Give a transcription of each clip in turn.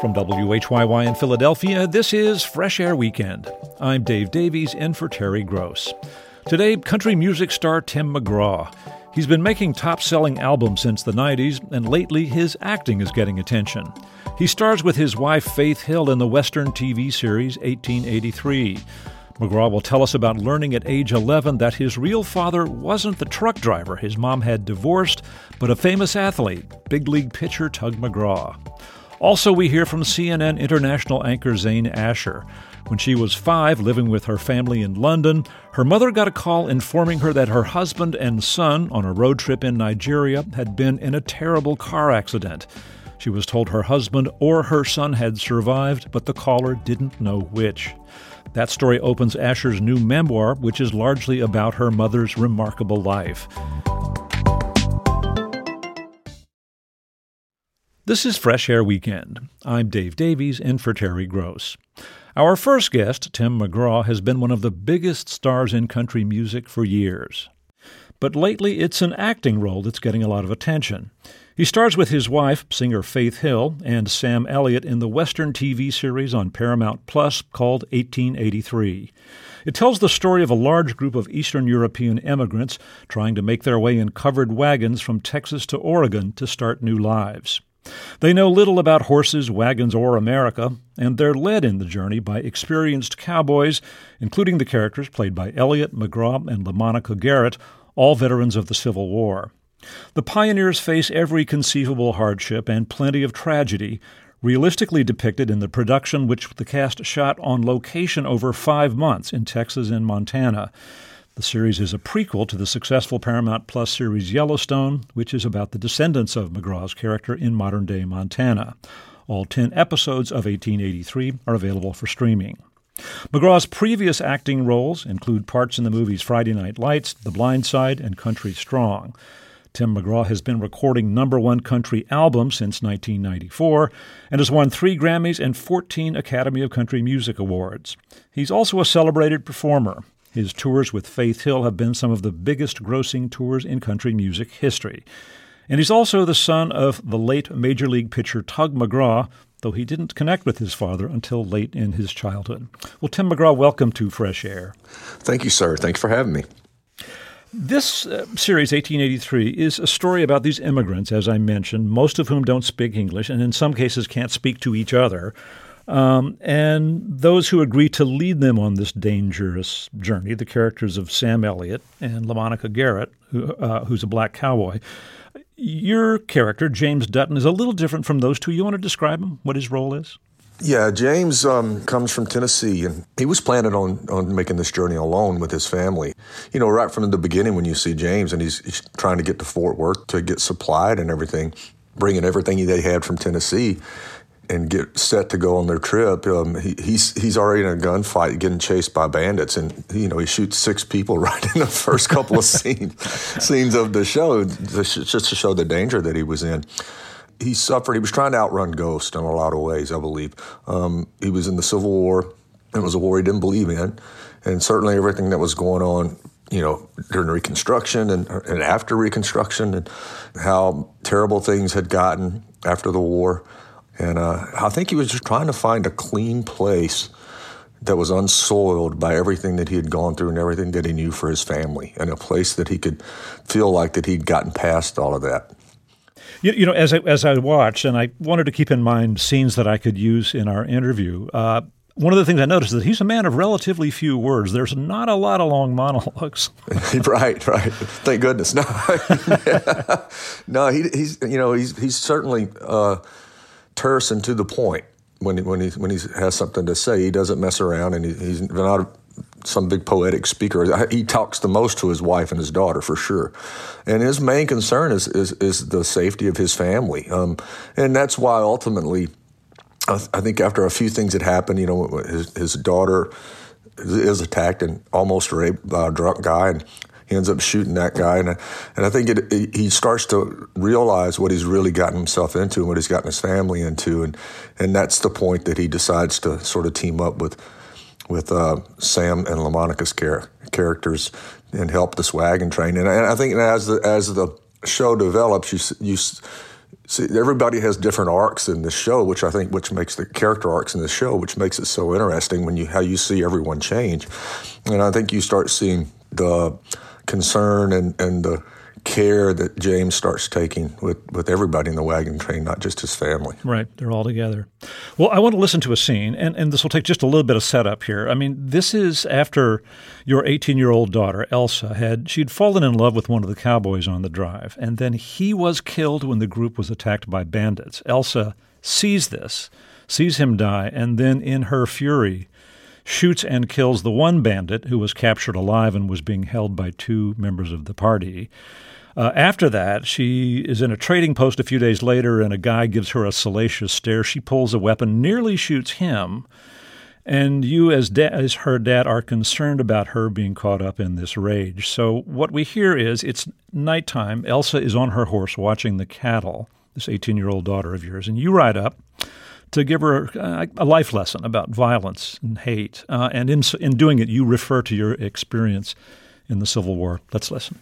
From WHYY in Philadelphia, this is Fresh Air Weekend. I'm Dave Davies in for Terry Gross. Today, country music star Tim McGraw. He's been making top selling albums since the 90s, and lately his acting is getting attention. He stars with his wife Faith Hill in the Western TV series 1883. McGraw will tell us about learning at age 11 that his real father wasn't the truck driver his mom had divorced, but a famous athlete, big league pitcher Tug McGraw. Also, we hear from CNN international anchor Zain Asher. When she was five, living with her family in London, her mother got a call informing her that her husband and son, on a road trip in Nigeria, had been in a terrible car accident. She was told her husband or her son had survived, but the caller didn't know which. That story opens Asher's new memoir, which is largely about her mother's remarkable life. This is Fresh Air Weekend. I'm Dave Davies in for Terry Gross. Our first guest, Tim McGraw, has been one of the biggest stars in country music for years. But lately, it's an acting role that's getting a lot of attention. He stars with his wife, singer Faith Hill, and Sam Elliott in the Western TV series on Paramount Plus called 1883. It tells the story of a large group of Eastern European immigrants trying to make their way in covered wagons from Texas to Oregon to start new lives. They know little about horses, wagons, or America, and they're led in the journey by experienced cowboys, including the characters played by Elliott, McGraw, and LaMonica Garrett, all veterans of the Civil War. The pioneers face every conceivable hardship and plenty of tragedy, realistically depicted in the production which the cast shot on location over five months in Texas and Montana. The series is a prequel to the successful Paramount Plus series Yellowstone, which is about the descendants of McGraw's character in modern day Montana. All 10 episodes of 1883 are available for streaming. McGraw's previous acting roles include parts in the movies Friday Night Lights, The Blind Side, and Country Strong. Tim McGraw has been recording number one country albums since 1994 and has won three Grammys and 14 Academy of Country Music Awards. He's also a celebrated performer. His tours with Faith Hill have been some of the biggest grossing tours in country music history. And he's also the son of the late Major League pitcher Tug McGraw, though he didn't connect with his father until late in his childhood. Well, Tim McGraw, welcome to Fresh Air. Thank you, sir. Thanks for having me. This uh, series, 1883, is a story about these immigrants, as I mentioned, most of whom don't speak English and in some cases can't speak to each other. Um, and those who agree to lead them on this dangerous journey, the characters of Sam Elliott and LaMonica Garrett, who, uh, who's a black cowboy. Your character, James Dutton, is a little different from those two. You want to describe him, what his role is? Yeah, James um, comes from Tennessee, and he was planning on on making this journey alone with his family. You know, right from the beginning, when you see James and he's, he's trying to get to Fort Worth to get supplied and everything, bringing everything they had from Tennessee, and get set to go on their trip, um, he, he's he's already in a gunfight, getting chased by bandits, and you know he shoots six people right in the first couple of scenes scenes of the show, just to show the danger that he was in. He suffered. He was trying to outrun Ghost in a lot of ways, I believe. Um, he was in the Civil War. It was a war he didn't believe in, and certainly everything that was going on you know, during Reconstruction and, and after Reconstruction, and how terrible things had gotten after the war. And uh, I think he was just trying to find a clean place that was unsoiled by everything that he had gone through and everything that he knew for his family, and a place that he could feel like that he'd gotten past all of that. You, you know, as I, as I watched, and I wanted to keep in mind scenes that I could use in our interview. Uh, one of the things I noticed is that he's a man of relatively few words. There's not a lot of long monologues. right, right. Thank goodness. No, no. He, he's you know he's he's certainly. Uh, terse and to the point when he, when he when he has something to say. He doesn't mess around, and he, he's not some big poetic speaker. He talks the most to his wife and his daughter for sure, and his main concern is is, is the safety of his family, um, and that's why ultimately, I, th- I, think after a few things that happened, you know, his his daughter is attacked and almost raped by a drunk guy, and he ends up shooting that guy, and and I think it, it, he starts to realize what he's really gotten himself into and what he's gotten his family into, and and that's the point that he decides to sort of team up with with uh, Sam and LaMonica's char- characters and help this wagon train. And, and I think as the as the show develops, you you see, everybody has different arcs in this show, which I think which makes the character arcs in the show, which makes it so interesting when you how you see everyone change, and I think you start seeing the concern and and the care that James starts taking with, with everybody in the wagon train, not just his family. Right. They're all together. Well, I want to listen to a scene, and, and this will take just a little bit of setup here. I mean, this is after your 18 year old daughter, Elsa, had she'd fallen in love with one of the cowboys on the drive, and then he was killed when the group was attacked by bandits. Elsa sees this, sees him die, and then in her fury, shoots and kills the one bandit who was captured alive and was being held by two members of the party. Uh, after that, she is in a trading post a few days later, and a guy gives her a salacious stare. She pulls a weapon, nearly shoots him. And you, as, da- as her dad, are concerned about her being caught up in this rage. So, what we hear is it's nighttime. Elsa is on her horse watching the cattle, this 18 year old daughter of yours, and you ride up to give her a, a life lesson about violence and hate. Uh, and in, in doing it, you refer to your experience in the Civil War. Let's listen.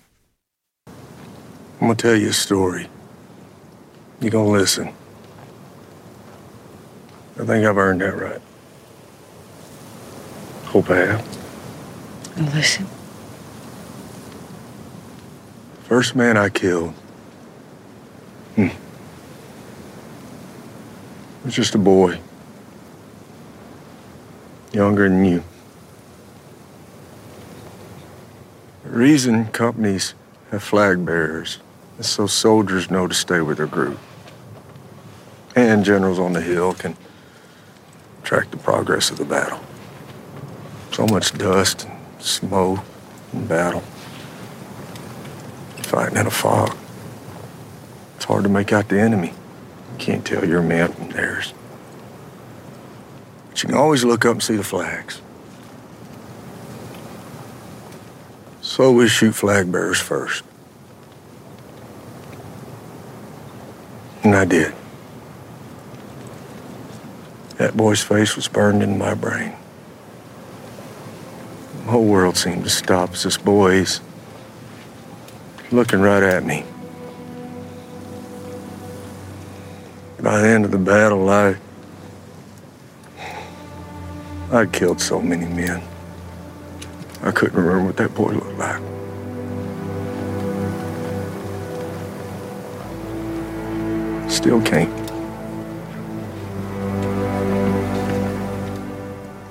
I'm gonna tell you a story. You're gonna listen? I think I've earned that right. Hope I have. Listen. First man I killed. Hmm. Was just a boy. Younger than you. The reason companies have flag bearers is so soldiers know to stay with their group. And generals on the hill can track the progress of the battle. So much dust and smoke and battle. Fighting in a fog. It's hard to make out the enemy. Can't tell your men from theirs. But you can always look up and see the flags. So we shoot flag bearers first. And I did. That boy's face was burned into my brain. The whole world seemed to stop as this boy's looking right at me. By the end of the battle, I. I'd killed so many men. I couldn't remember what that boy looked like. Still can't.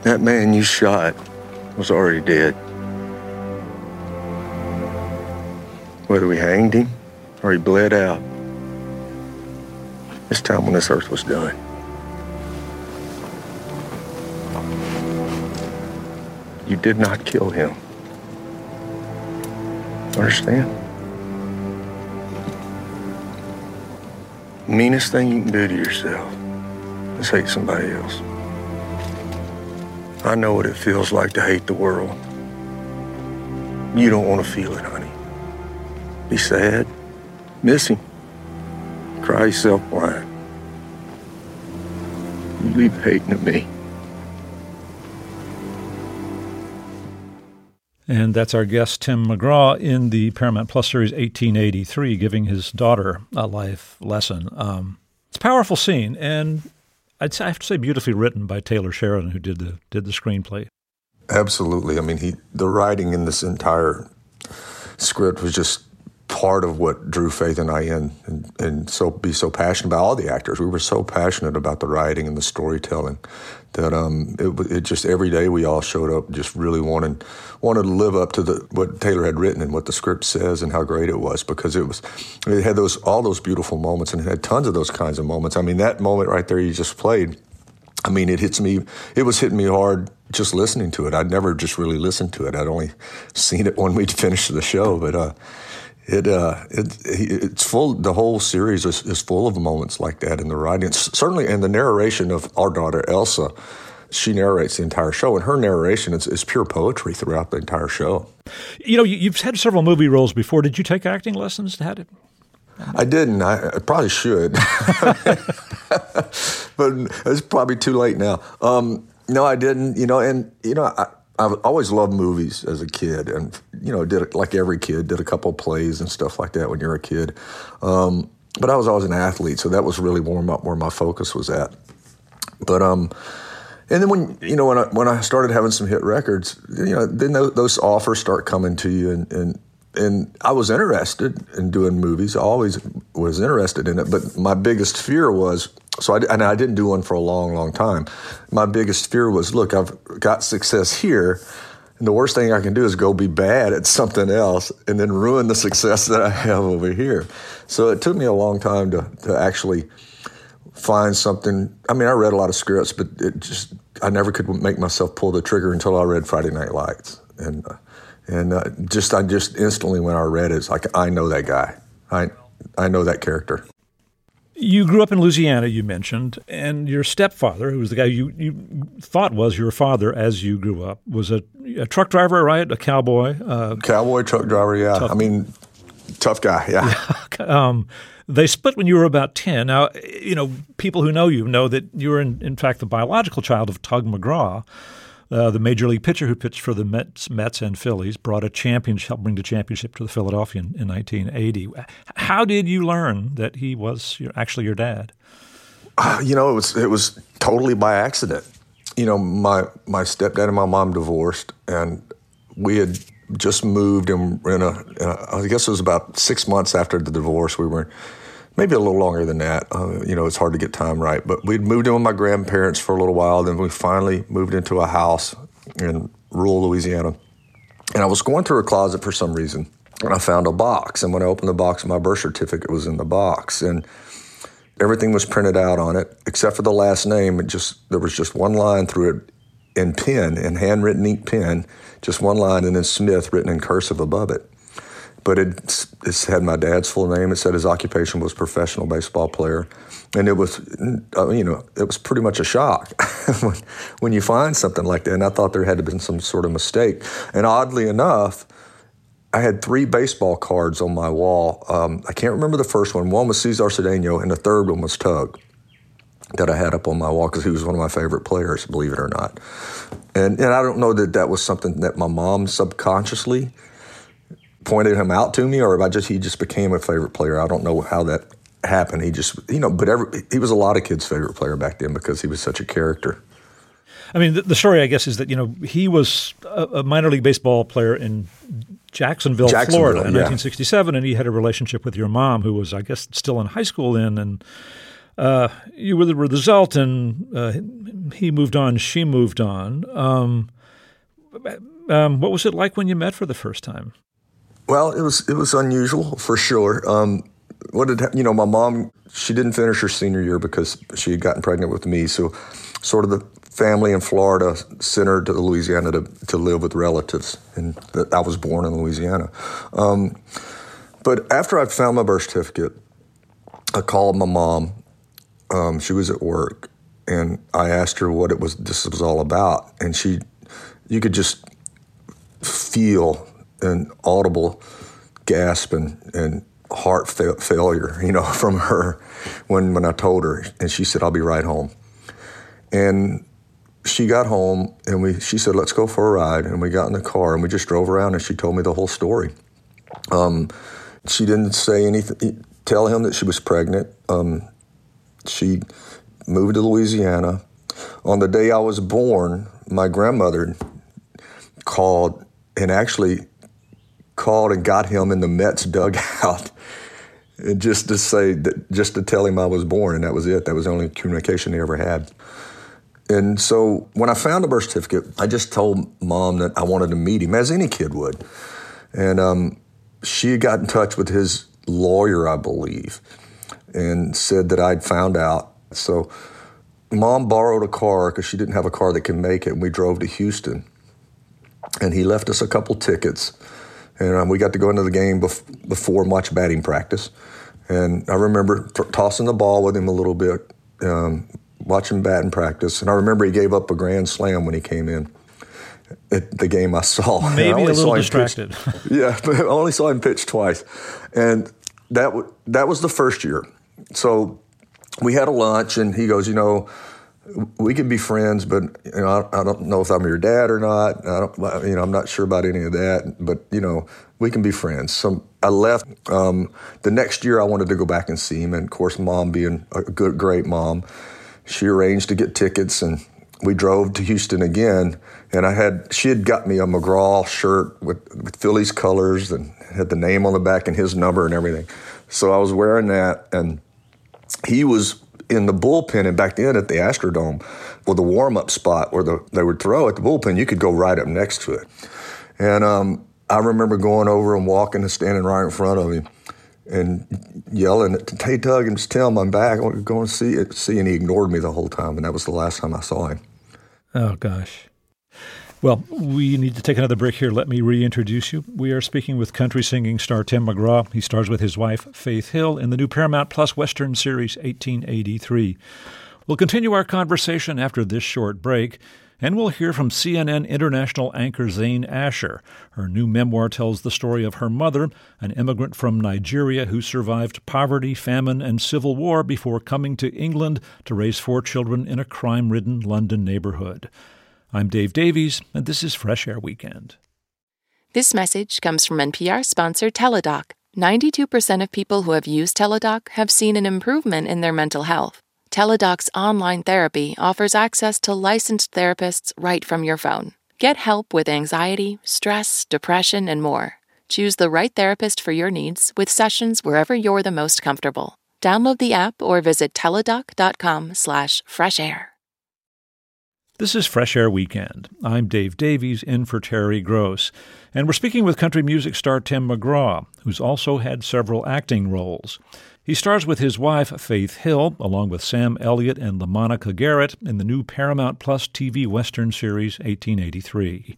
That man you shot was already dead. Whether we hanged him or he bled out, this time when this earth was done. You did not kill him. Understand? meanest thing you can do to yourself is hate somebody else. I know what it feels like to hate the world. You don't want to feel it, honey. Be sad, miss him, cry yourself blind. You leave hating to me. And that's our guest, Tim McGraw, in the Paramount Plus series 1883, giving his daughter a life lesson. Um, it's a powerful scene, and I'd say, I have to say, beautifully written by Taylor Sheridan, who did the did the screenplay. Absolutely. I mean, he the writing in this entire script was just part of what drew Faith and I in, and, and so be so passionate about all the actors. We were so passionate about the writing and the storytelling that um, it, it just every day we all showed up just really wanting wanted to live up to the what Taylor had written and what the script says and how great it was because it was it had those all those beautiful moments and it had tons of those kinds of moments. I mean, that moment right there you just played. I mean, it hits me. It was hitting me hard just listening to it. I'd never just really listened to it. I'd only seen it when we'd finished the show, but. Uh, it, uh, it it's full. The whole series is, is full of moments like that in the writing. certainly, in the narration of our daughter Elsa, she narrates the entire show, and her narration is, is pure poetry throughout the entire show. You know, you, have had several movie roles before. Did you take acting lessons? Had it? I didn't. I, I probably should, but it's probably too late now. Um, no, I didn't. You know, and you know, I, I've always loved movies as a kid, and you know, did like every kid, did a couple plays and stuff like that when you're a kid. Um, but I was always an athlete, so that was really warm up where my focus was at. But um, and then when you know when I when I started having some hit records, you know, then those, offers start coming to you, and and and I was interested in doing movies. I always was interested in it, but my biggest fear was so I and I didn't do one for a long, long time. My biggest fear was, look, I've got success here. And the worst thing I can do is go be bad at something else and then ruin the success that I have over here. So it took me a long time to, to actually find something. I mean, I read a lot of scripts, but it just I never could make myself pull the trigger until I read Friday Night Lights, and uh, and uh, just I just instantly when I read it, it's like I know that guy, I I know that character. You grew up in Louisiana, you mentioned, and your stepfather, who was the guy you, you thought was your father as you grew up, was a, a truck driver, right? A cowboy. Uh, cowboy truck driver, yeah. Tough. I mean, tough guy, yeah. yeah. um, they split when you were about 10. Now, you know, people who know you know that you were, in, in fact, the biological child of Tug McGraw, uh, the major league pitcher who pitched for the Mets, Mets and Phillies, brought a championship, helped bring the championship to the Philadelphia in, in 1980. How did you learn that he was your, actually your dad? Uh, you know, it was it was totally by accident. You know, my my stepdad and my mom divorced, and we had just moved and in a, in a I guess it was about six months after the divorce. We were maybe a little longer than that. Uh, you know, it's hard to get time right. But we'd moved in with my grandparents for a little while. Then we finally moved into a house in rural Louisiana. And I was going through a closet for some reason, and I found a box. And when I opened the box, my birth certificate was in the box, and everything was printed out on it except for the last name. It just there was just one line through it in pen, in handwritten ink pen, just one line, and then Smith written in cursive above it but it, it had my dad's full name. It said his occupation was professional baseball player, and it was, uh, you know, it was pretty much a shock when, when you find something like that. And I thought there had to been some sort of mistake. And oddly enough, I had three baseball cards on my wall. Um, I can't remember the first one. One was Cesar Cedeno, and the third one was Tug that I had up on my wall because he was one of my favorite players, believe it or not. And, and I don't know that that was something that my mom subconsciously – pointed him out to me, or I just he just became a favorite player. I don't know how that happened. He just you know, but every, he was a lot of kids' favorite player back then because he was such a character. I mean, the, the story, I guess, is that you know he was a, a minor league baseball player in Jacksonville, Jacksonville Florida, in yeah. 1967, and he had a relationship with your mom, who was, I guess, still in high school then, and uh, you were the result, and uh, he moved on, she moved on. Um, um, what was it like when you met for the first time? Well, it was it was unusual for sure. Um, what did you know? My mom she didn't finish her senior year because she had gotten pregnant with me. So, sort of the family in Florida sent her to Louisiana to, to live with relatives, and I was born in Louisiana. Um, but after I found my birth certificate, I called my mom. Um, she was at work, and I asked her what it was. This was all about, and she, you could just feel an audible gasp and, and heart fa- failure, you know, from her when, when I told her. And she said, I'll be right home. And she got home and we, she said, let's go for a ride. And we got in the car and we just drove around and she told me the whole story. Um, she didn't say anything, tell him that she was pregnant. Um, she moved to Louisiana. On the day I was born, my grandmother called and actually called and got him in the Mets dugout. and just to say that, just to tell him I was born, and that was it. That was the only communication he ever had. And so when I found the birth certificate, I just told mom that I wanted to meet him, as any kid would. And um, she got in touch with his lawyer, I believe, and said that I'd found out. So mom borrowed a car because she didn't have a car that could make it, and we drove to Houston. And he left us a couple tickets and um, we got to go into the game bef- before much batting practice. And I remember t- tossing the ball with him a little bit, um, watching batting practice. And I remember he gave up a grand slam when he came in at the game I saw. Maybe I a little distracted. Pitch, yeah, I only saw him pitch twice, and that w- that was the first year. So we had a lunch, and he goes, you know we can be friends, but you know, I, I, don't know if I'm your dad or not. I don't, you know, I'm not sure about any of that. But you know, we can be friends. So I left. Um, the next year, I wanted to go back and see him. And of course, mom being a good, great mom, she arranged to get tickets and we drove to Houston again. And I had, she had got me a McGraw shirt with, with Phillies colors and had the name on the back and his number and everything. So I was wearing that. And he was in the bullpen and back then at the Astrodome with the warm up spot where the, they would throw at the bullpen, you could go right up next to it. And um, I remember going over and walking and standing right in front of him and yelling, "Hey, Tug, and just tell him I'm back. I want to go and see it." See, and he ignored me the whole time, and that was the last time I saw him. Oh gosh. Well, we need to take another break here. Let me reintroduce you. We are speaking with country singing star Tim McGraw. He stars with his wife, Faith Hill, in the new Paramount Plus Western series 1883. We'll continue our conversation after this short break. And we'll hear from CNN international anchor Zain Asher. Her new memoir tells the story of her mother, an immigrant from Nigeria who survived poverty, famine, and civil war before coming to England to raise four children in a crime ridden London neighborhood. I'm Dave Davies, and this is Fresh Air Weekend. This message comes from NPR sponsor Teladoc. 92% of people who have used Teladoc have seen an improvement in their mental health. Teladoc's online therapy offers access to licensed therapists right from your phone. Get help with anxiety, stress, depression, and more. Choose the right therapist for your needs with sessions wherever you're the most comfortable. Download the app or visit teladoc.com slash fresh air. This is Fresh Air Weekend. I'm Dave Davies in for Terry Gross, and we're speaking with country music star Tim McGraw, who's also had several acting roles. He stars with his wife, Faith Hill, along with Sam Elliott and LaMonica Garrett in the new Paramount Plus TV Western series 1883.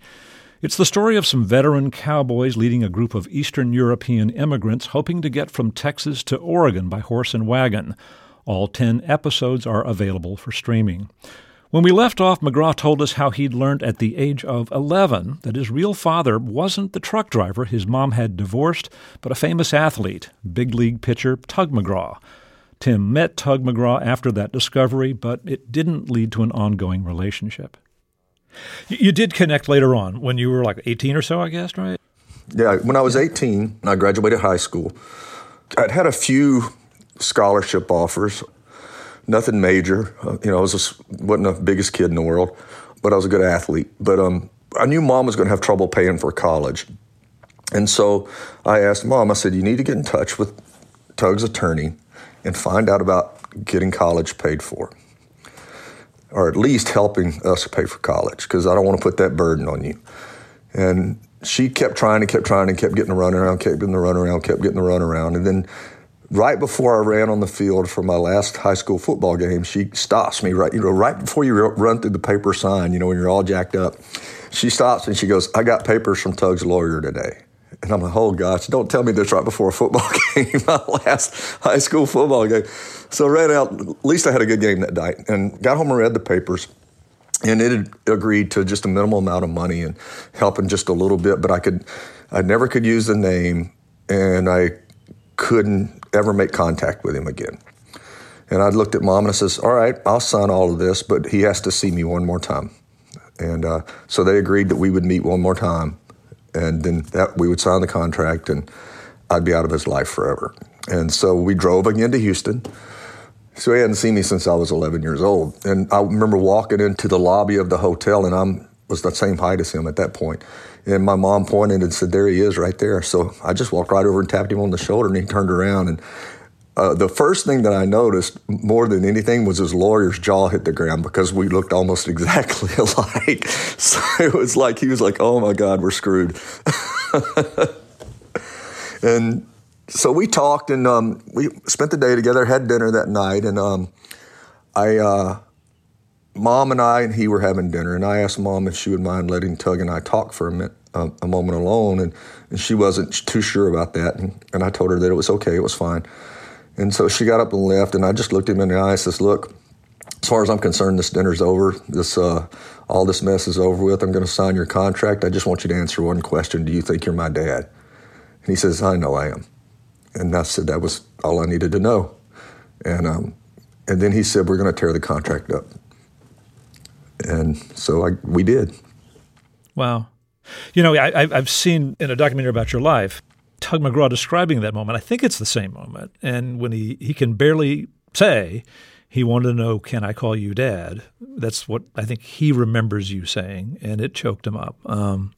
It's the story of some veteran cowboys leading a group of Eastern European immigrants hoping to get from Texas to Oregon by horse and wagon. All 10 episodes are available for streaming. When we left off, McGraw told us how he'd learned at the age of 11 that his real father wasn't the truck driver his mom had divorced, but a famous athlete, big league pitcher Tug McGraw. Tim met Tug McGraw after that discovery, but it didn't lead to an ongoing relationship. You did connect later on when you were like 18 or so, I guess, right? Yeah, when I was 18, I graduated high school. I'd had a few scholarship offers nothing major. Uh, you know, I was just, wasn't the biggest kid in the world, but I was a good athlete. But um, I knew mom was going to have trouble paying for college. And so I asked mom, I said, you need to get in touch with Tug's attorney and find out about getting college paid for, or at least helping us pay for college, because I don't want to put that burden on you. And she kept trying and kept trying and kept getting the runaround, kept getting the runaround, kept getting the runaround. And then right before I ran on the field for my last high school football game, she stops me right, you know, right before you run through the paper sign, you know, when you're all jacked up. She stops and she goes, I got papers from Tug's lawyer today. And I'm like, oh gosh, don't tell me this right before a football game, my last high school football game. So I ran out, at least I had a good game that night, and got home and read the papers. And it agreed to just a minimal amount of money and helping just a little bit, but I could, I never could use the name, and I couldn't ever make contact with him again. And I looked at mom and I says, "All right, I'll sign all of this, but he has to see me one more time." And uh, so they agreed that we would meet one more time, and then that we would sign the contract, and I'd be out of his life forever. And so we drove again to Houston. So he hadn't seen me since I was 11 years old. And I remember walking into the lobby of the hotel, and I was the same height as him at that point. And my mom pointed and said, There he is right there. So I just walked right over and tapped him on the shoulder, and he turned around. And uh, the first thing that I noticed more than anything was his lawyer's jaw hit the ground because we looked almost exactly alike. So it was like, he was like, Oh my God, we're screwed. and so we talked and um, we spent the day together, had dinner that night. And um, I, uh, mom and I and he were having dinner, and I asked mom if she would mind letting Tug and I talk for a minute, uh, a moment alone, and, and she wasn't too sure about that, and, and I told her that it was okay, it was fine, and so she got up and left, and I just looked him in the eye and says, "Look, as far as I'm concerned, this dinner's over. This uh, all this mess is over with. I'm going to sign your contract. I just want you to answer one question: Do you think you're my dad?" And he says, "I know I am," and I said that was all I needed to know, and um, and then he said, "We're going to tear the contract up." And so I, we did. Wow. You know, I, have seen in a documentary about your life, Tug McGraw describing that moment. I think it's the same moment. And when he, he can barely say, he wanted to know, Can I call you dad? That's what I think he remembers you saying, and it choked him up. Um,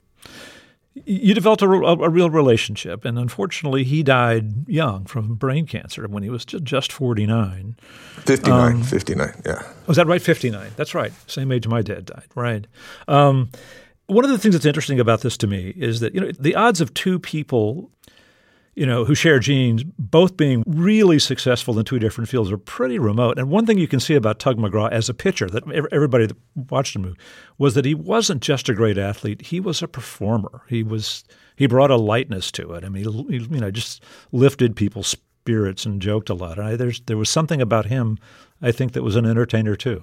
you developed a, a, real relationship, and unfortunately, he died young from brain cancer when he was just 49. 59, um, 59, yeah. Was that right? 59. That's right. Same age my dad died, right. Um, one of the things that's interesting about this to me is that you know the odds of two people you know, who share genes, both being really successful in two different fields, are pretty remote. And one thing you can see about Tug McGraw as a pitcher, that everybody that watched him was that he wasn't just a great athlete; he was a performer. He was he brought a lightness to it. I mean, he, you know, just lifted people's spirits and joked a lot. And I, there was something about him, I think, that was an entertainer too.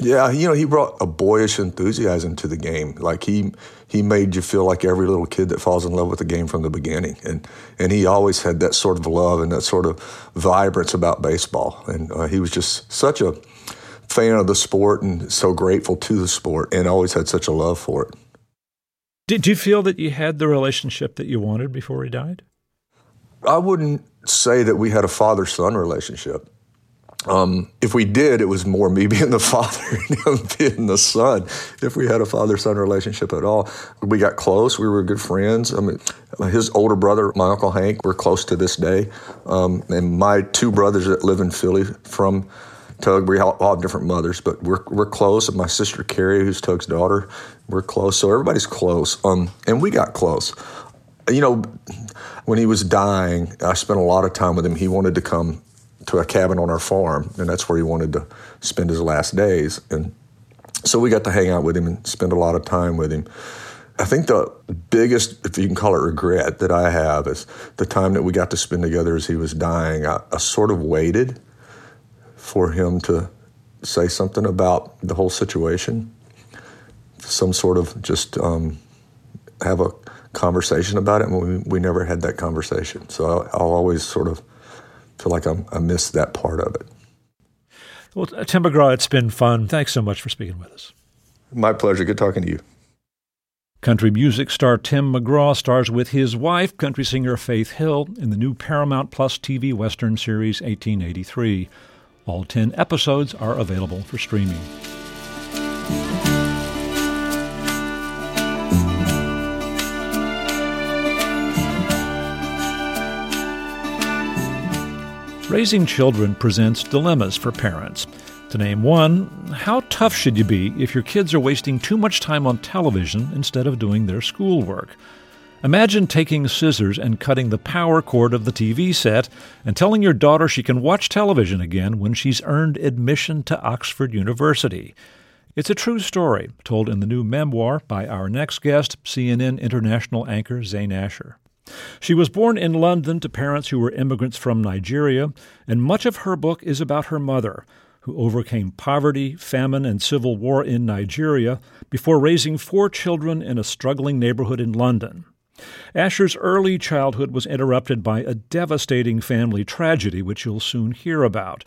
Yeah, you know, he brought a boyish enthusiasm to the game. Like he he made you feel like every little kid that falls in love with the game from the beginning. And and he always had that sort of love and that sort of vibrance about baseball. And uh, he was just such a fan of the sport and so grateful to the sport and always had such a love for it. Did you feel that you had the relationship that you wanted before he died? I wouldn't say that we had a father son relationship. Um, if we did, it was more me being the father and him being the son. If we had a father son relationship at all, we got close. We were good friends. I mean, his older brother, my uncle Hank, we're close to this day. Um, and my two brothers that live in Philly from Tug, we all have different mothers, but we're we're close. And my sister Carrie, who's Tug's daughter, we're close. So everybody's close. Um, and we got close. You know, when he was dying, I spent a lot of time with him. He wanted to come to a cabin on our farm, and that's where he wanted to spend his last days. And so we got to hang out with him and spend a lot of time with him. I think the biggest, if you can call it regret, that I have is the time that we got to spend together as he was dying. I, I sort of waited for him to say something about the whole situation, some sort of just um, have a conversation about it, and we, we never had that conversation. So I'll always sort of feel like I'm, I missed that part of it. Well, uh, Tim McGraw, it's been fun. Thanks so much for speaking with us. My pleasure. Good talking to you. Country music star Tim McGraw stars with his wife, country singer Faith Hill, in the new Paramount Plus TV Western series 1883. All 10 episodes are available for streaming. Raising children presents dilemmas for parents. To name one, how tough should you be if your kids are wasting too much time on television instead of doing their schoolwork? Imagine taking scissors and cutting the power cord of the TV set and telling your daughter she can watch television again when she's earned admission to Oxford University. It's a true story, told in the new memoir by our next guest, CNN international anchor Zain Asher. She was born in London to parents who were immigrants from Nigeria, and much of her book is about her mother, who overcame poverty, famine, and civil war in Nigeria before raising four children in a struggling neighborhood in London. Asher's early childhood was interrupted by a devastating family tragedy, which you'll soon hear about.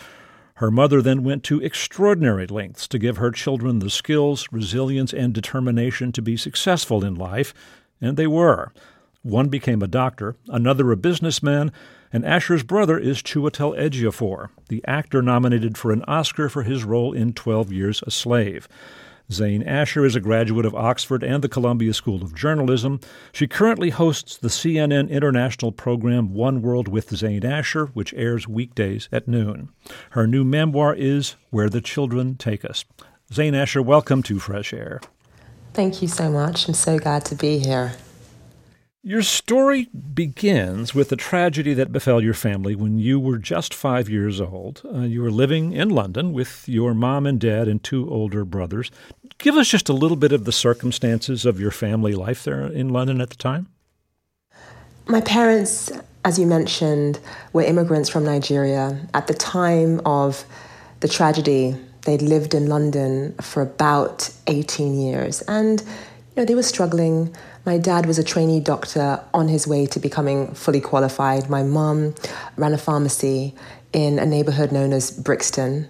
Her mother then went to extraordinary lengths to give her children the skills, resilience, and determination to be successful in life, and they were. One became a doctor, another a businessman, and Asher's brother is Chiwetel Ejiofor, the actor nominated for an Oscar for his role in 12 Years a Slave. Zain Asher is a graduate of Oxford and the Columbia School of Journalism. She currently hosts the CNN international program One World with Zain Asher, which airs weekdays at noon. Her new memoir is Where the Children Take Us. Zain Asher, welcome to Fresh Air. Thank you so much. I'm so glad to be here. Your story begins with the tragedy that befell your family when you were just five years old. Uh, you were living in London with your mom and dad and two older brothers. Give us just a little bit of the circumstances of your family life there in London at the time. My parents, as you mentioned, were immigrants from Nigeria. At the time of the tragedy, they'd lived in London for about 18 years. And, you know, they were struggling my dad was a trainee doctor on his way to becoming fully qualified. My mum ran a pharmacy in a neighborhood known as Brixton,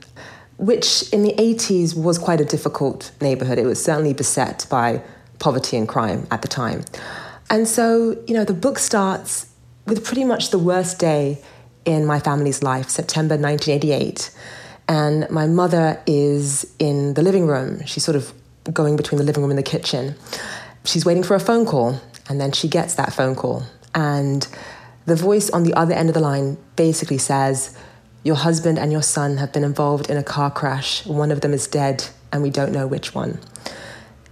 which in the 80s was quite a difficult neighborhood. It was certainly beset by poverty and crime at the time. And so, you know, the book starts with pretty much the worst day in my family's life, September 1988. And my mother is in the living room. She's sort of going between the living room and the kitchen. She's waiting for a phone call, and then she gets that phone call. And the voice on the other end of the line basically says, Your husband and your son have been involved in a car crash. One of them is dead, and we don't know which one.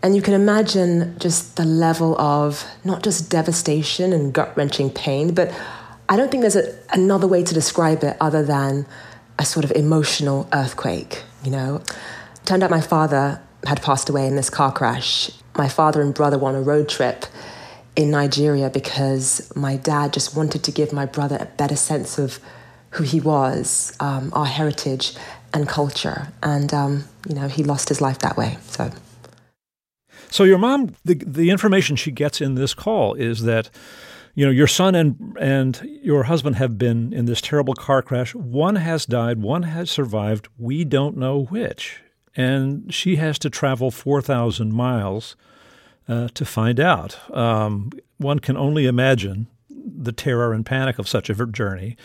And you can imagine just the level of not just devastation and gut wrenching pain, but I don't think there's a, another way to describe it other than a sort of emotional earthquake, you know? Turned out my father had passed away in this car crash. My father and brother were on a road trip in Nigeria because my dad just wanted to give my brother a better sense of who he was, um, our heritage and culture. And, um, you know, he lost his life that way. So. So your mom, the the information she gets in this call is that, you know, your son and and your husband have been in this terrible car crash. One has died, one has survived. We don't know which, and she has to travel four thousand miles uh, to find out. Um, one can only imagine the terror and panic of such a journey.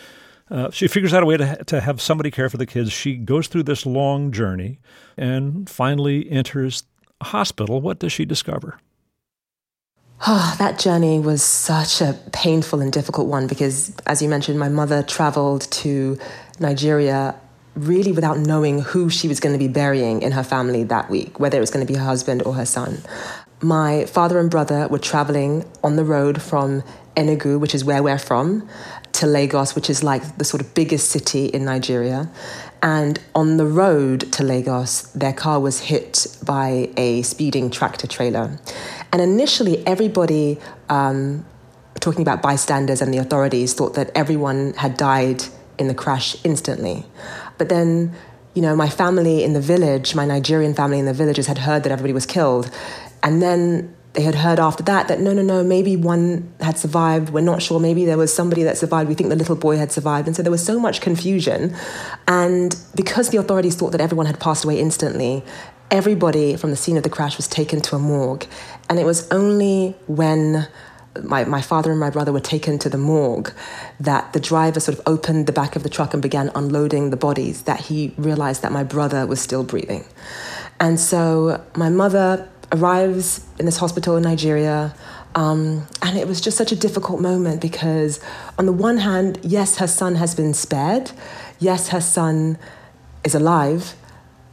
Uh, she figures out a way to, to have somebody care for the kids. She goes through this long journey and finally enters a hospital, what does she discover? Oh, that journey was such a painful and difficult one because, as you mentioned, my mother traveled to Nigeria really without knowing who she was going to be burying in her family that week, whether it was going to be her husband or her son. My father and brother were traveling on the road from Enugu, which is where we're from, to Lagos, which is like the sort of biggest city in Nigeria. And on the road to Lagos, their car was hit by a speeding tractor trailer. And initially, everybody, um, talking about bystanders and the authorities, thought that everyone had died in the crash instantly. But then, you know, my family in the village, my Nigerian family in the villages, had heard that everybody was killed. And then they had heard after that that no, no, no, maybe one had survived. We're not sure. Maybe there was somebody that survived. We think the little boy had survived. And so there was so much confusion. And because the authorities thought that everyone had passed away instantly, everybody from the scene of the crash was taken to a morgue. And it was only when my, my father and my brother were taken to the morgue that the driver sort of opened the back of the truck and began unloading the bodies that he realized that my brother was still breathing. And so my mother arrives in this hospital in Nigeria. Um, and it was just such a difficult moment because, on the one hand, yes, her son has been spared. Yes, her son is alive.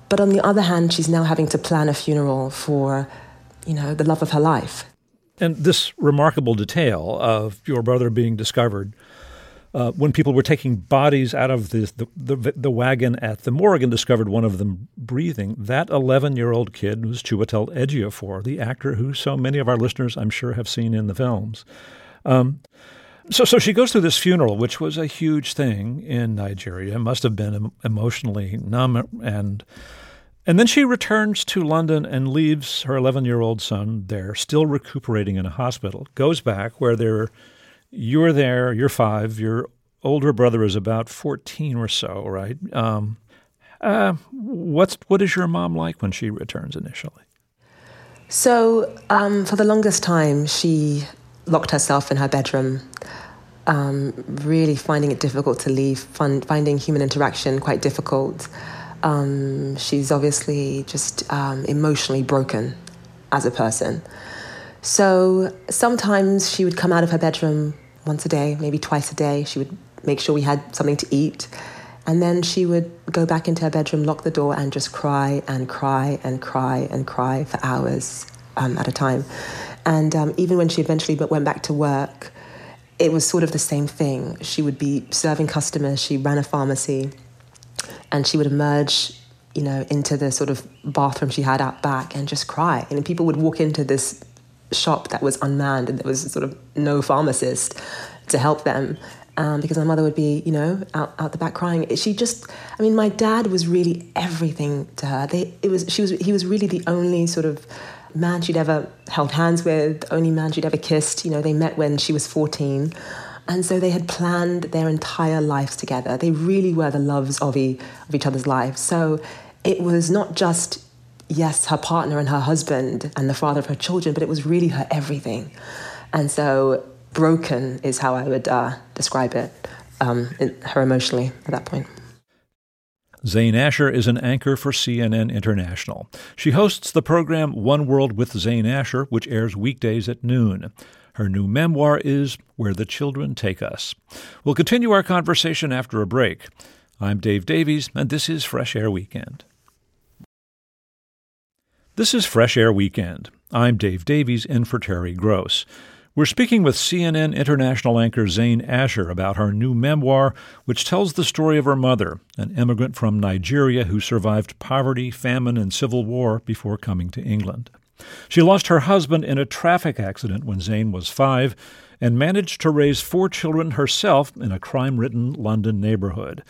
But on the other hand, she's now having to plan a funeral for, you know, the love of her life. And this remarkable detail of your brother being discovered uh, when people were taking bodies out of the, the, the, the, wagon at the morgue and discovered one of them breathing, that 11 year old kid was Chiwetel Ejiofor, the actor who so many of our listeners, I'm sure, have seen in the films. Um, so, so she goes through this funeral, which was a huge thing in Nigeria. It must have been emotionally numb, and and then she returns to London and leaves her 11 year old son there, still recuperating in a hospital. Goes back where they're you're there, you're five, your older brother is about 14 or so, right? Um, uh, what's, what is your mom like when she returns initially? So, um, for the longest time, she locked herself in her bedroom, um, really finding it difficult to leave, fun, finding human interaction quite difficult. Um, she's obviously just um, emotionally broken as a person. So sometimes she would come out of her bedroom once a day, maybe twice a day. She would make sure we had something to eat. And then she would go back into her bedroom, lock the door, and just cry and cry and cry and cry for hours um, at a time. And um, even when she eventually went back to work, it was sort of the same thing. She would be serving customers, she ran a pharmacy, and she would emerge, you know, into the sort of bathroom she had out back and just cry. And people would walk into this shop that was unmanned and there was sort of no pharmacist to help them um, because my mother would be, you know, out, out the back crying. She just, I mean, my dad was really everything to her. They, it was, she was, he was really the only sort of man she'd ever held hands with, only man she'd ever kissed. You know, they met when she was 14. And so they had planned their entire lives together. They really were the loves of, e- of each other's lives. So it was not just yes, her partner and her husband and the father of her children, but it was really her everything. And so broken is how I would uh, describe it, um, her emotionally at that point. Zain Asher is an anchor for CNN International. She hosts the program One World with Zain Asher, which airs weekdays at noon. Her new memoir is Where the Children Take Us. We'll continue our conversation after a break. I'm Dave Davies, and this is Fresh Air Weekend. This is Fresh Air Weekend. I'm Dave Davies in for Terry Gross. We're speaking with CNN international anchor Zain Asher about her new memoir, which tells the story of her mother, an immigrant from Nigeria who survived poverty, famine, and civil war before coming to England. She lost her husband in a traffic accident when Zain was five and managed to raise four children herself in a crime ridden London neighborhood.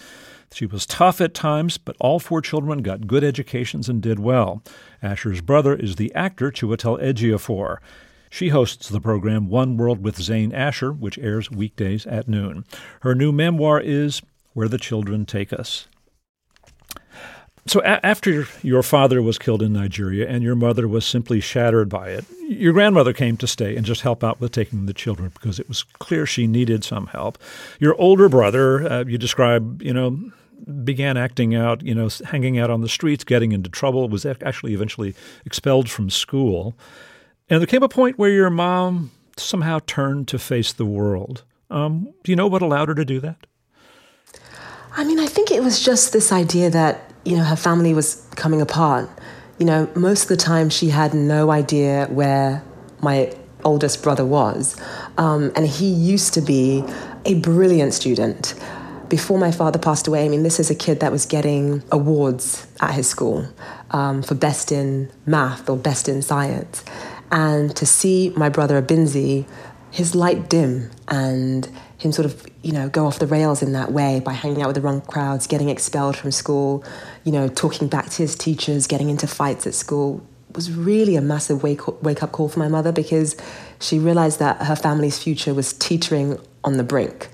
She was tough at times, but all four children got good educations and did well. Asher's brother is the actor Chiwetel Ejiofor. She hosts the program One World with Zain Asher, which airs weekdays at noon. Her new memoir is Where the Children Take Us. So, a- after your father was killed in Nigeria and your mother was simply shattered by it, your grandmother came to stay and just help out with taking the children because it was clear she needed some help. Your older brother, uh, you describe, you know, began acting out, you know, hanging out on the streets, getting into trouble, was actually eventually expelled from school. And there came a point where your mom somehow turned to face the world. Um, do you know what allowed her to do that? I mean, I think it was just this idea that, you know, her family was coming apart. You know, most of the time she had no idea where my oldest brother was. Um, and he used to be a brilliant student. Before my father passed away, I mean, this is a kid that was getting awards at his school um, for best in math or best in science and to see my brother Abinzi, his light dim and him sort of, you know, go off the rails in that way by hanging out with the wrong crowds, getting expelled from school, you know, talking back to his teachers, getting into fights at school was really a massive wake, wake up call for my mother because she realized that her family's future was teetering on the brink.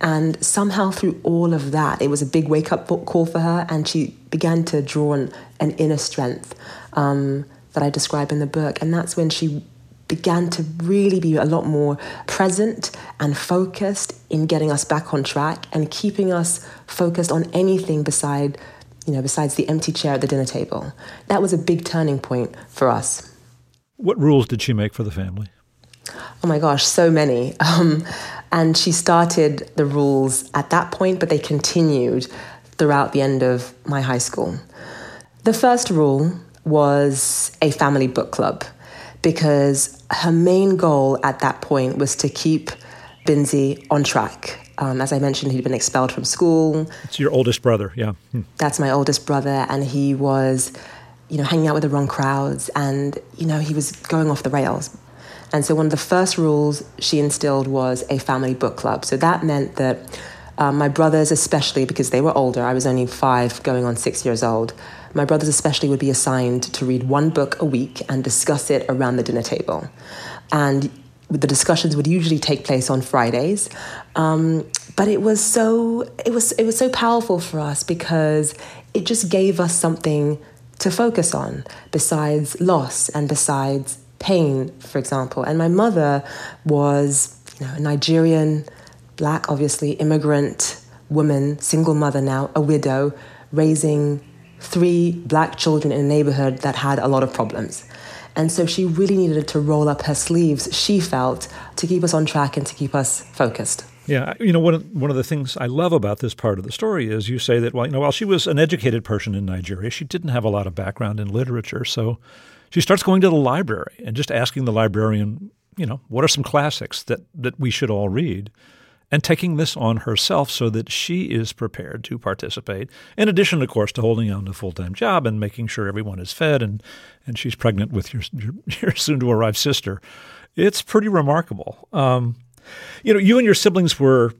And somehow, through all of that, it was a big wake up call for her, and she began to draw on an inner strength. Um, that I describe in the book. And that's when she began to really be a lot more present and focused in getting us back on track and keeping us focused on anything beside, you know, besides the empty chair at the dinner table. That was a big turning point for us. What rules did she make for the family? Oh my gosh, so many. Um, and she started the rules at that point, but they continued throughout the end of my high school. The first rule was a family book club because her main goal at that point was to keep Binzi on track. Um, as I mentioned, he'd been expelled from school. It's your oldest brother, yeah. Hmm. That's my oldest brother, and he was, you know, hanging out with the wrong crowds, and you know, he was going off the rails. And so, one of the first rules she instilled was a family book club. So that meant that um, my brothers, especially because they were older, I was only five, going on six years old my brothers especially would be assigned to read one book a week and discuss it around the dinner table. And the discussions would usually take place on Fridays. Um, but it was so it was it was so powerful for us because it just gave us something to focus on besides loss and besides pain, for example. And my mother was, you know, a Nigerian, black, obviously, immigrant woman, single mother now, a widow, raising three black children in a neighborhood that had a lot of problems. And so she really needed to roll up her sleeves, she felt, to keep us on track and to keep us focused. Yeah, you know, one of, one of the things I love about this part of the story is you say that, well, you know, while she was an educated person in Nigeria, she didn't have a lot of background in literature. So she starts going to the library and just asking the librarian, you know, what are some classics that, that we should all read? And taking this on herself so that she is prepared to participate. In addition, of course, to holding on to a full time job and making sure everyone is fed, and, and she's pregnant with your, your, soon to arrive sister. It's pretty remarkable. Um, you know, you and your siblings were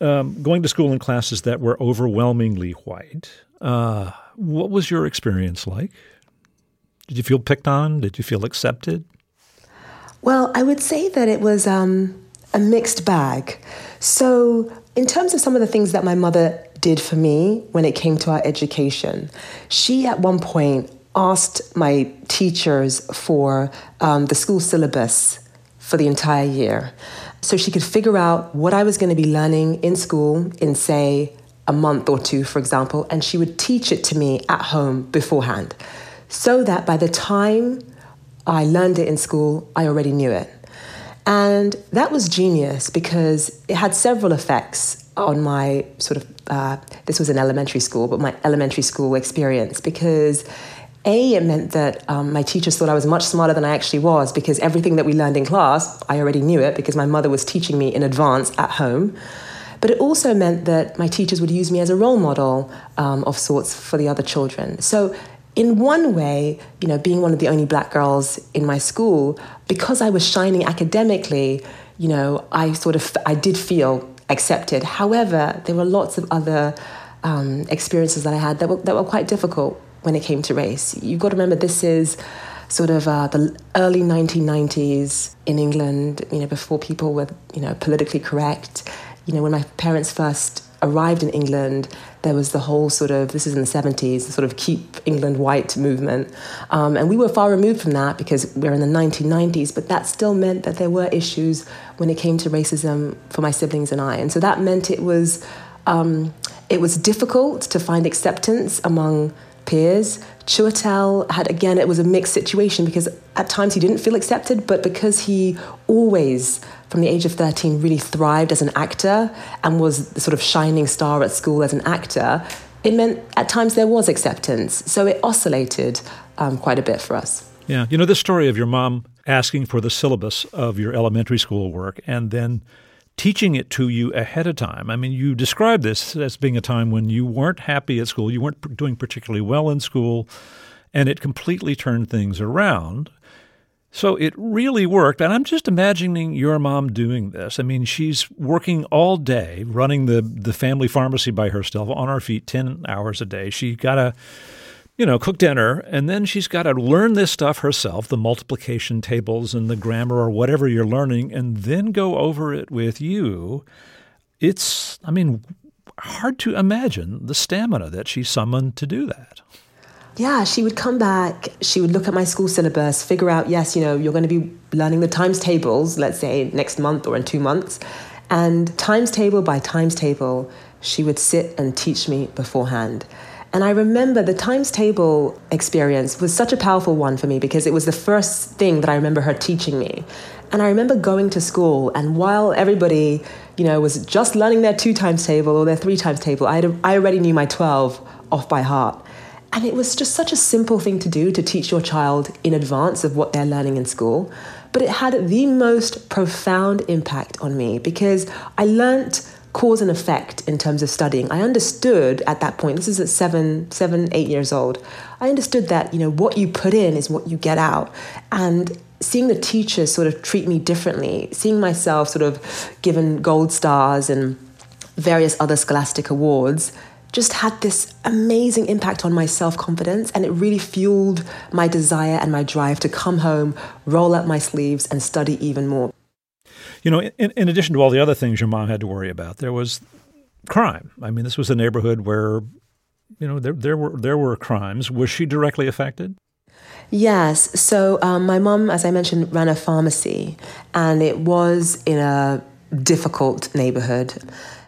um, going to school in classes that were overwhelmingly white. Uh, what was your experience like? Did you feel picked on? Did you feel accepted? Well, I would say that it was um, a mixed bag. So, in terms of some of the things that my mother did for me when it came to our education, she at one point asked my teachers for um, the school syllabus for the entire year. So she could figure out what I was going to be learning in school in, say, a month or two, for example, and she would teach it to me at home beforehand so that by the time I learned it in school, I already knew it. And that was genius because it had several effects on my sort of, uh, this was an elementary school, but my elementary school experience because a, it meant that um, my teachers thought I was much smarter than I actually was because everything that we learned in class, I already knew it because my mother was teaching me in advance at home. But it also meant that my teachers would use me as a role model um, of sorts for the other children. So, in one way, you know, being one of the only black girls in my school, because I was shining academically, you know, I sort of I did feel accepted. However, there were lots of other um, experiences that I had that were, that were quite difficult when it came to race. You've got to remember this is sort of uh, the early 1990s in England, you know, before people were, you know, politically correct. You know, when my parents first arrived in England, there was the whole sort of, this is in the 70s, the sort of keep England white movement. Um, and we were far removed from that because we're in the 1990s, but that still meant that there were issues when it came to racism for my siblings and I. And so that meant it was, um, it was difficult to find acceptance among peers. Chiwetel had, again, it was a mixed situation because at times he didn't feel accepted, but because he always, from the age of 13, really thrived as an actor and was the sort of shining star at school as an actor, it meant at times there was acceptance. So it oscillated um, quite a bit for us. Yeah. You know, this story of your mom asking for the syllabus of your elementary school work and then teaching it to you ahead of time. I mean, you described this as being a time when you weren't happy at school, you weren't doing particularly well in school, and it completely turned things around. So it really worked. And I'm just imagining your mom doing this. I mean, she's working all day, running the, the family pharmacy by herself on her feet 10 hours a day. She got a you know, cook dinner, and then she's got to learn this stuff herself, the multiplication tables and the grammar or whatever you're learning, and then go over it with you. It's, I mean, hard to imagine the stamina that she summoned to do that. Yeah, she would come back, she would look at my school syllabus, figure out, yes, you know, you're going to be learning the times tables, let's say next month or in two months. And times table by times table, she would sit and teach me beforehand. And I remember the times table experience was such a powerful one for me because it was the first thing that I remember her teaching me. And I remember going to school, and while everybody, you know, was just learning their two times table or their three times table, I, had, I already knew my 12 off by heart. And it was just such a simple thing to do to teach your child in advance of what they're learning in school. But it had the most profound impact on me because I learnt cause and effect in terms of studying. I understood at that point, this is at seven, seven, eight years old, I understood that, you know, what you put in is what you get out. And seeing the teachers sort of treat me differently, seeing myself sort of given gold stars and various other scholastic awards just had this amazing impact on my self confidence, and it really fueled my desire and my drive to come home, roll up my sleeves, and study even more. You know, in, in addition to all the other things your mom had to worry about, there was crime. I mean, this was a neighborhood where, you know, there, there were there were crimes. Was she directly affected? Yes. So um, my mom, as I mentioned, ran a pharmacy, and it was in a difficult neighborhood.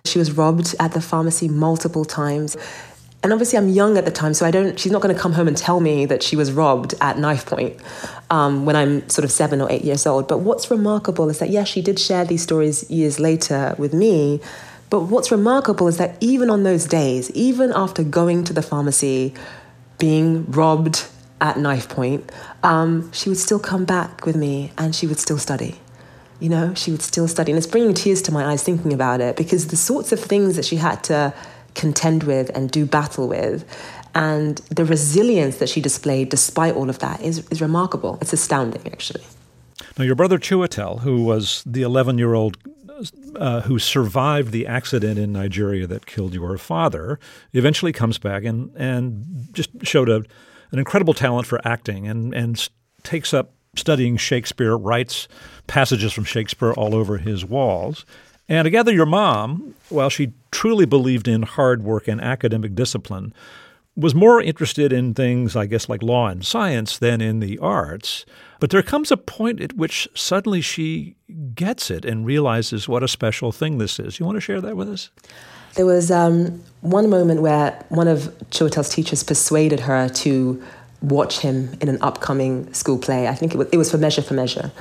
She was robbed at the pharmacy multiple times. And obviously, I'm young at the time, so I don't. She's not going to come home and tell me that she was robbed at knife point um, when I'm sort of seven or eight years old. But what's remarkable is that yes, she did share these stories years later with me. But what's remarkable is that even on those days, even after going to the pharmacy, being robbed at knife point, um, she would still come back with me and she would still study. You know, she would still study. And it's bringing tears to my eyes thinking about it because the sorts of things that she had to contend with and do battle with. And the resilience that she displayed despite all of that is, is remarkable. It's astounding, actually. Now, your brother Chiwetel, who was the 11 year old uh, who survived the accident in Nigeria that killed your father, eventually comes back and, and just showed a, an incredible talent for acting and, and takes up studying Shakespeare, writes passages from Shakespeare all over his walls. And I gather your mom, while she truly believed in hard work and academic discipline, was more interested in things, I guess, like law and science than in the arts. But there comes a point at which suddenly she gets it and realizes what a special thing this is. You want to share that with us? There was um, one moment where one of Chiwetel's teachers persuaded her to watch him in an upcoming school play. I think it was, it was for Measure for Measure.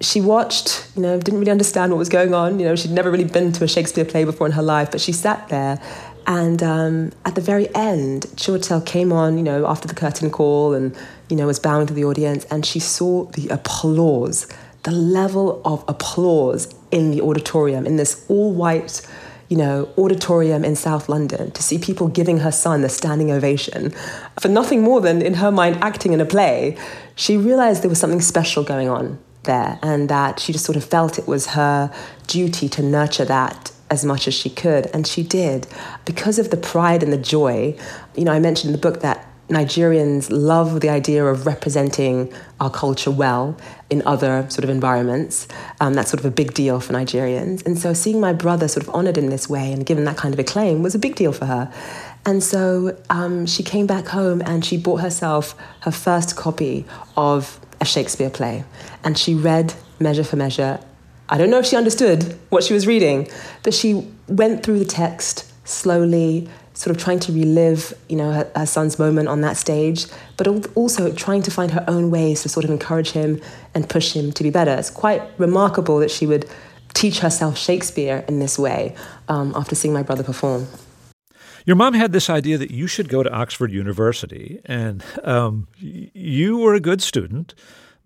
She watched, you know, didn't really understand what was going on. You know, she'd never really been to a Shakespeare play before in her life, but she sat there and um, at the very end, Chiwetel came on, you know, after the curtain call and, you know, was bowing to the audience, and she saw the applause, the level of applause in the auditorium, in this all white, you know, auditorium in South London, to see people giving her son a standing ovation for nothing more than, in her mind, acting in a play. She realized there was something special going on there, and that she just sort of felt it was her duty to nurture that as much as she could, and she did. Because of the pride and the joy, you know, I mentioned in the book that Nigerians love the idea of representing our culture well in other sort of environments. Um, that's sort of a big deal for Nigerians. And so seeing my brother sort of honored in this way and given that kind of acclaim was a big deal for her. And so um, she came back home and she bought herself her first copy of a Shakespeare play. And she read Measure for Measure I don't know if she understood what she was reading, but she went through the text slowly, sort of trying to relive, you know, her, her, son's moment on that stage, but also trying to find her own ways to sort of encourage him and push him to be better. It's quite remarkable that she would teach herself Shakespeare in this way um, after seeing my brother perform. Your mom had this idea that you should go to Oxford University, and um, you were a good student.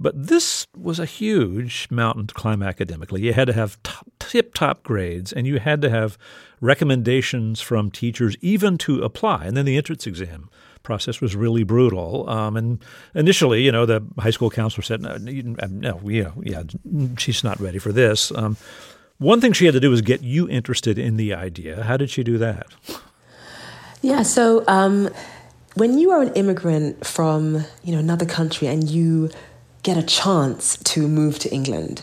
But this was a huge mountain to climb academically. You had to have tip top grades and you had to have recommendations from teachers even to apply. And then the entrance exam process was really brutal. Um, and initially, you know, the high school counselor said, no, no yeah, yeah, she's not ready for this. Um, one thing she had to do was get you interested in the idea. How did she do that? Yeah, so um, when you are an immigrant from you know another country and you get a chance to move to England,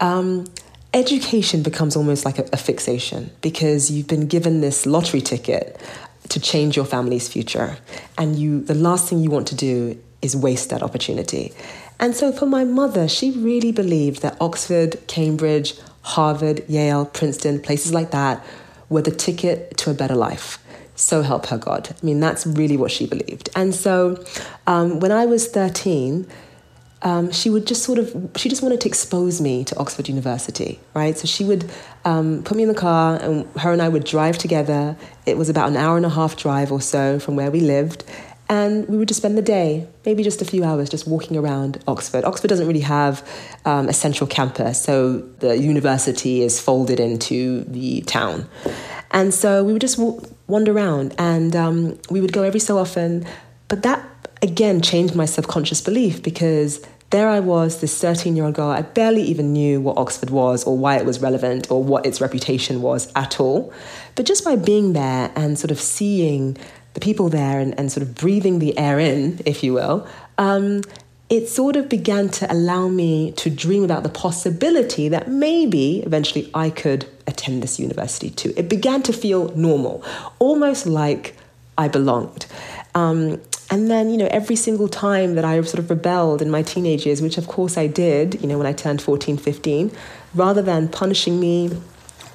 um, education becomes almost like a, a fixation because you've been given this lottery ticket to change your family's future, and you the last thing you want to do is waste that opportunity. And so for my mother, she really believed that Oxford, Cambridge, Harvard, Yale, Princeton, places like that were the ticket to a better life. So help her God. I mean, that's really what she believed. And so um, when I was 13, um, she would just sort of she just wanted to expose me to Oxford University, right? So she would um, put me in the car, and her and I would drive together. It was about an hour and a half drive or so from where we lived, and we would just spend the day, maybe just a few hours, just walking around Oxford. Oxford doesn't really have um, a central campus, so the university is folded into the town, and so we would just w- wander around, and um, we would go every so often. But that again changed my subconscious belief because there I was, this 13 year old girl. I barely even knew what Oxford was or why it was relevant or what its reputation was at all. But just by being there and sort of seeing the people there and, and sort of breathing the air in, if you will, um, it sort of began to allow me to dream about the possibility that maybe eventually I could attend this university too. It began to feel normal, almost like I belonged. Um, and then, you know, every single time that I sort of rebelled in my teenage years, which of course I did, you know, when I turned 14, 15, rather than punishing me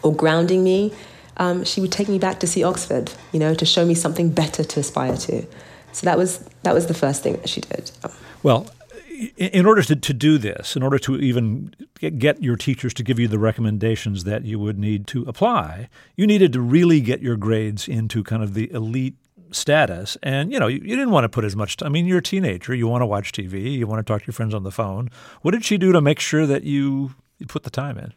or grounding me, um, she would take me back to see Oxford, you know, to show me something better to aspire to. So that was that was the first thing that she did. Well, in order to, to do this, in order to even get your teachers to give you the recommendations that you would need to apply, you needed to really get your grades into kind of the elite status. And, you know, you, you didn't want to put as much, I mean, you're a teenager. You want to watch TV. You want to talk to your friends on the phone. What did she do to make sure that you, you put the time in?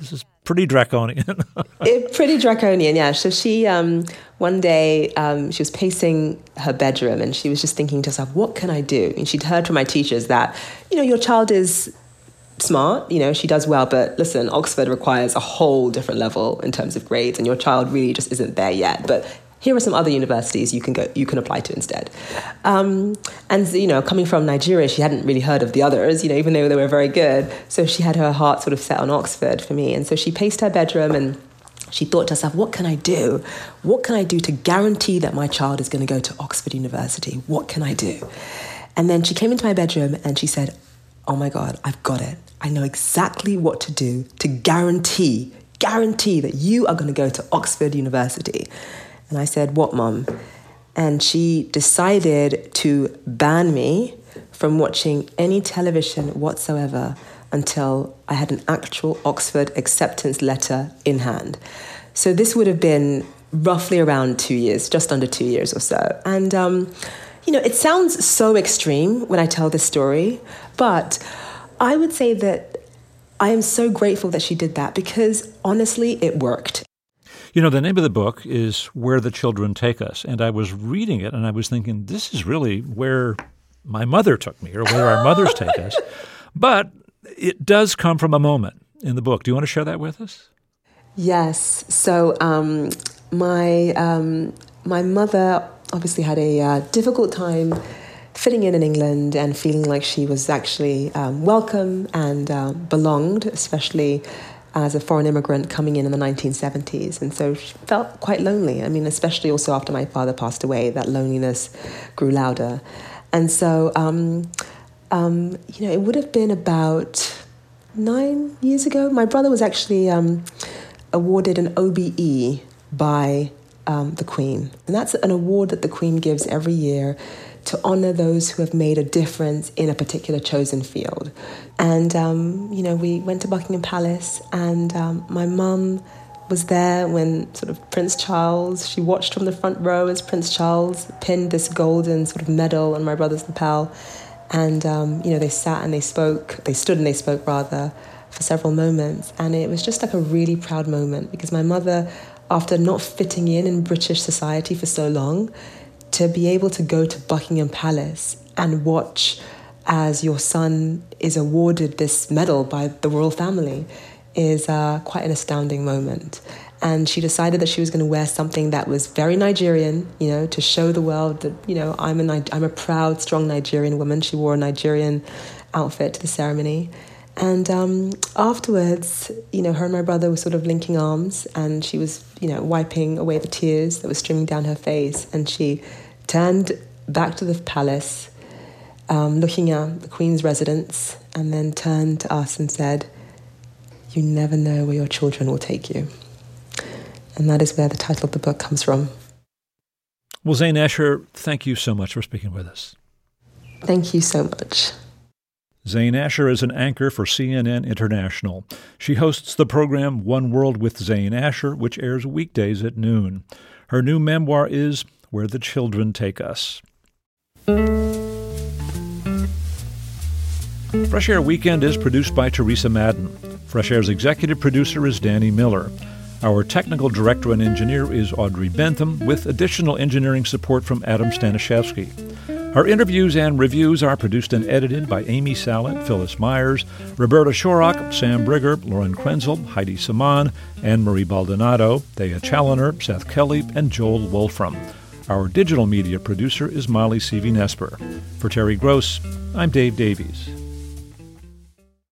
This is pretty draconian. it, pretty draconian, yeah. So she, um, one day, um, she was pacing her bedroom and she was just thinking to herself, what can I do? And she'd heard from my teachers that, you know, your child is smart, you know, she does well, but listen, Oxford requires a whole different level in terms of grades, and your child really just isn't there yet. But here are some other universities you can go you can apply to instead um, and you know coming from nigeria she hadn't really heard of the others you know even though they were very good so she had her heart sort of set on oxford for me and so she paced her bedroom and she thought to herself, what can I do? What can I do to guarantee that my child is going to go to Oxford University? What can I do? And then she came into my bedroom and she said, Oh my God, I've got it. I know exactly what to do to guarantee, guarantee that you are going to go to Oxford University. And I said, What, mum? And she decided to ban me from watching any television whatsoever until I had an actual Oxford acceptance letter in hand. So this would have been roughly around two years, just under two years or so. And, um, you know, it sounds so extreme when I tell this story, but I would say that I am so grateful that she did that because honestly, it worked. You know, the name of the book is Where the Children Take Us. And I was reading it and I was thinking, this is really where my mother took me or where our mothers take us. But it does come from a moment in the book. Do you want to share that with us? Yes. So um, my um, my mother obviously had a uh, difficult time fitting in in England and feeling like she was actually um, welcome and uh, belonged, especially as a foreign immigrant coming in in the 1970s. And so she felt quite lonely. I mean, especially also after my father passed away, that loneliness grew louder. And so um, um, you know, it would have been about nine years ago. My brother was actually um, awarded an OBE by um, the Queen. And that's an award that the Queen gives every year to honor those who have made a difference in a particular chosen field. And, um, you know, we went to Buckingham Palace, and um, my mum was there when sort of Prince Charles, she watched from the front row as Prince Charles pinned this golden sort of medal on my brother's lapel. And, um, you know, they sat and they spoke, they stood and they spoke rather for several moments. And it was just like a really proud moment because my mother, after not fitting in in British society for so long, to be able to go to Buckingham Palace and watch as your son is awarded this medal by the royal family is uh, quite an astounding moment and she decided that she was going to wear something that was very Nigerian, you know, to show the world that you know I'm a I'm a proud, strong Nigerian woman. She wore a Nigerian outfit to the ceremony, and um, afterwards, you know, her and my brother were sort of linking arms, and she was you know wiping away the tears that were streaming down her face, and she turned back to the palace, um, looking at the Queen's residence, and then turned to us and said, "You never know where your children will take you." And that is where the title of the book comes from. Well, Zain Asher, thank you so much for speaking with us. Thank you so much. Zain Asher is an anchor for CNN International. She hosts the program One World with Zain Asher, which airs weekdays at noon. Her new memoir is Where the Children Take Us. Fresh Air Weekend is produced by Teresa Madden. Fresh Air's executive producer is Danny Miller. Our technical director and engineer is Audrey Bentham, with additional engineering support from Adam Staniszewski. Our interviews and reviews are produced and edited by Amy Salit, Phyllis Myers, Roberta Shorrock, Sam Briger, Lauren Krenzel, Heidi Saman, Ann Marie Baldonado, Thea Chaloner, Seth Kelley, and Joel Wolfram. Our digital media producer is Molly Seavy-Nesper. For Terry Gross, I'm Dave Davies.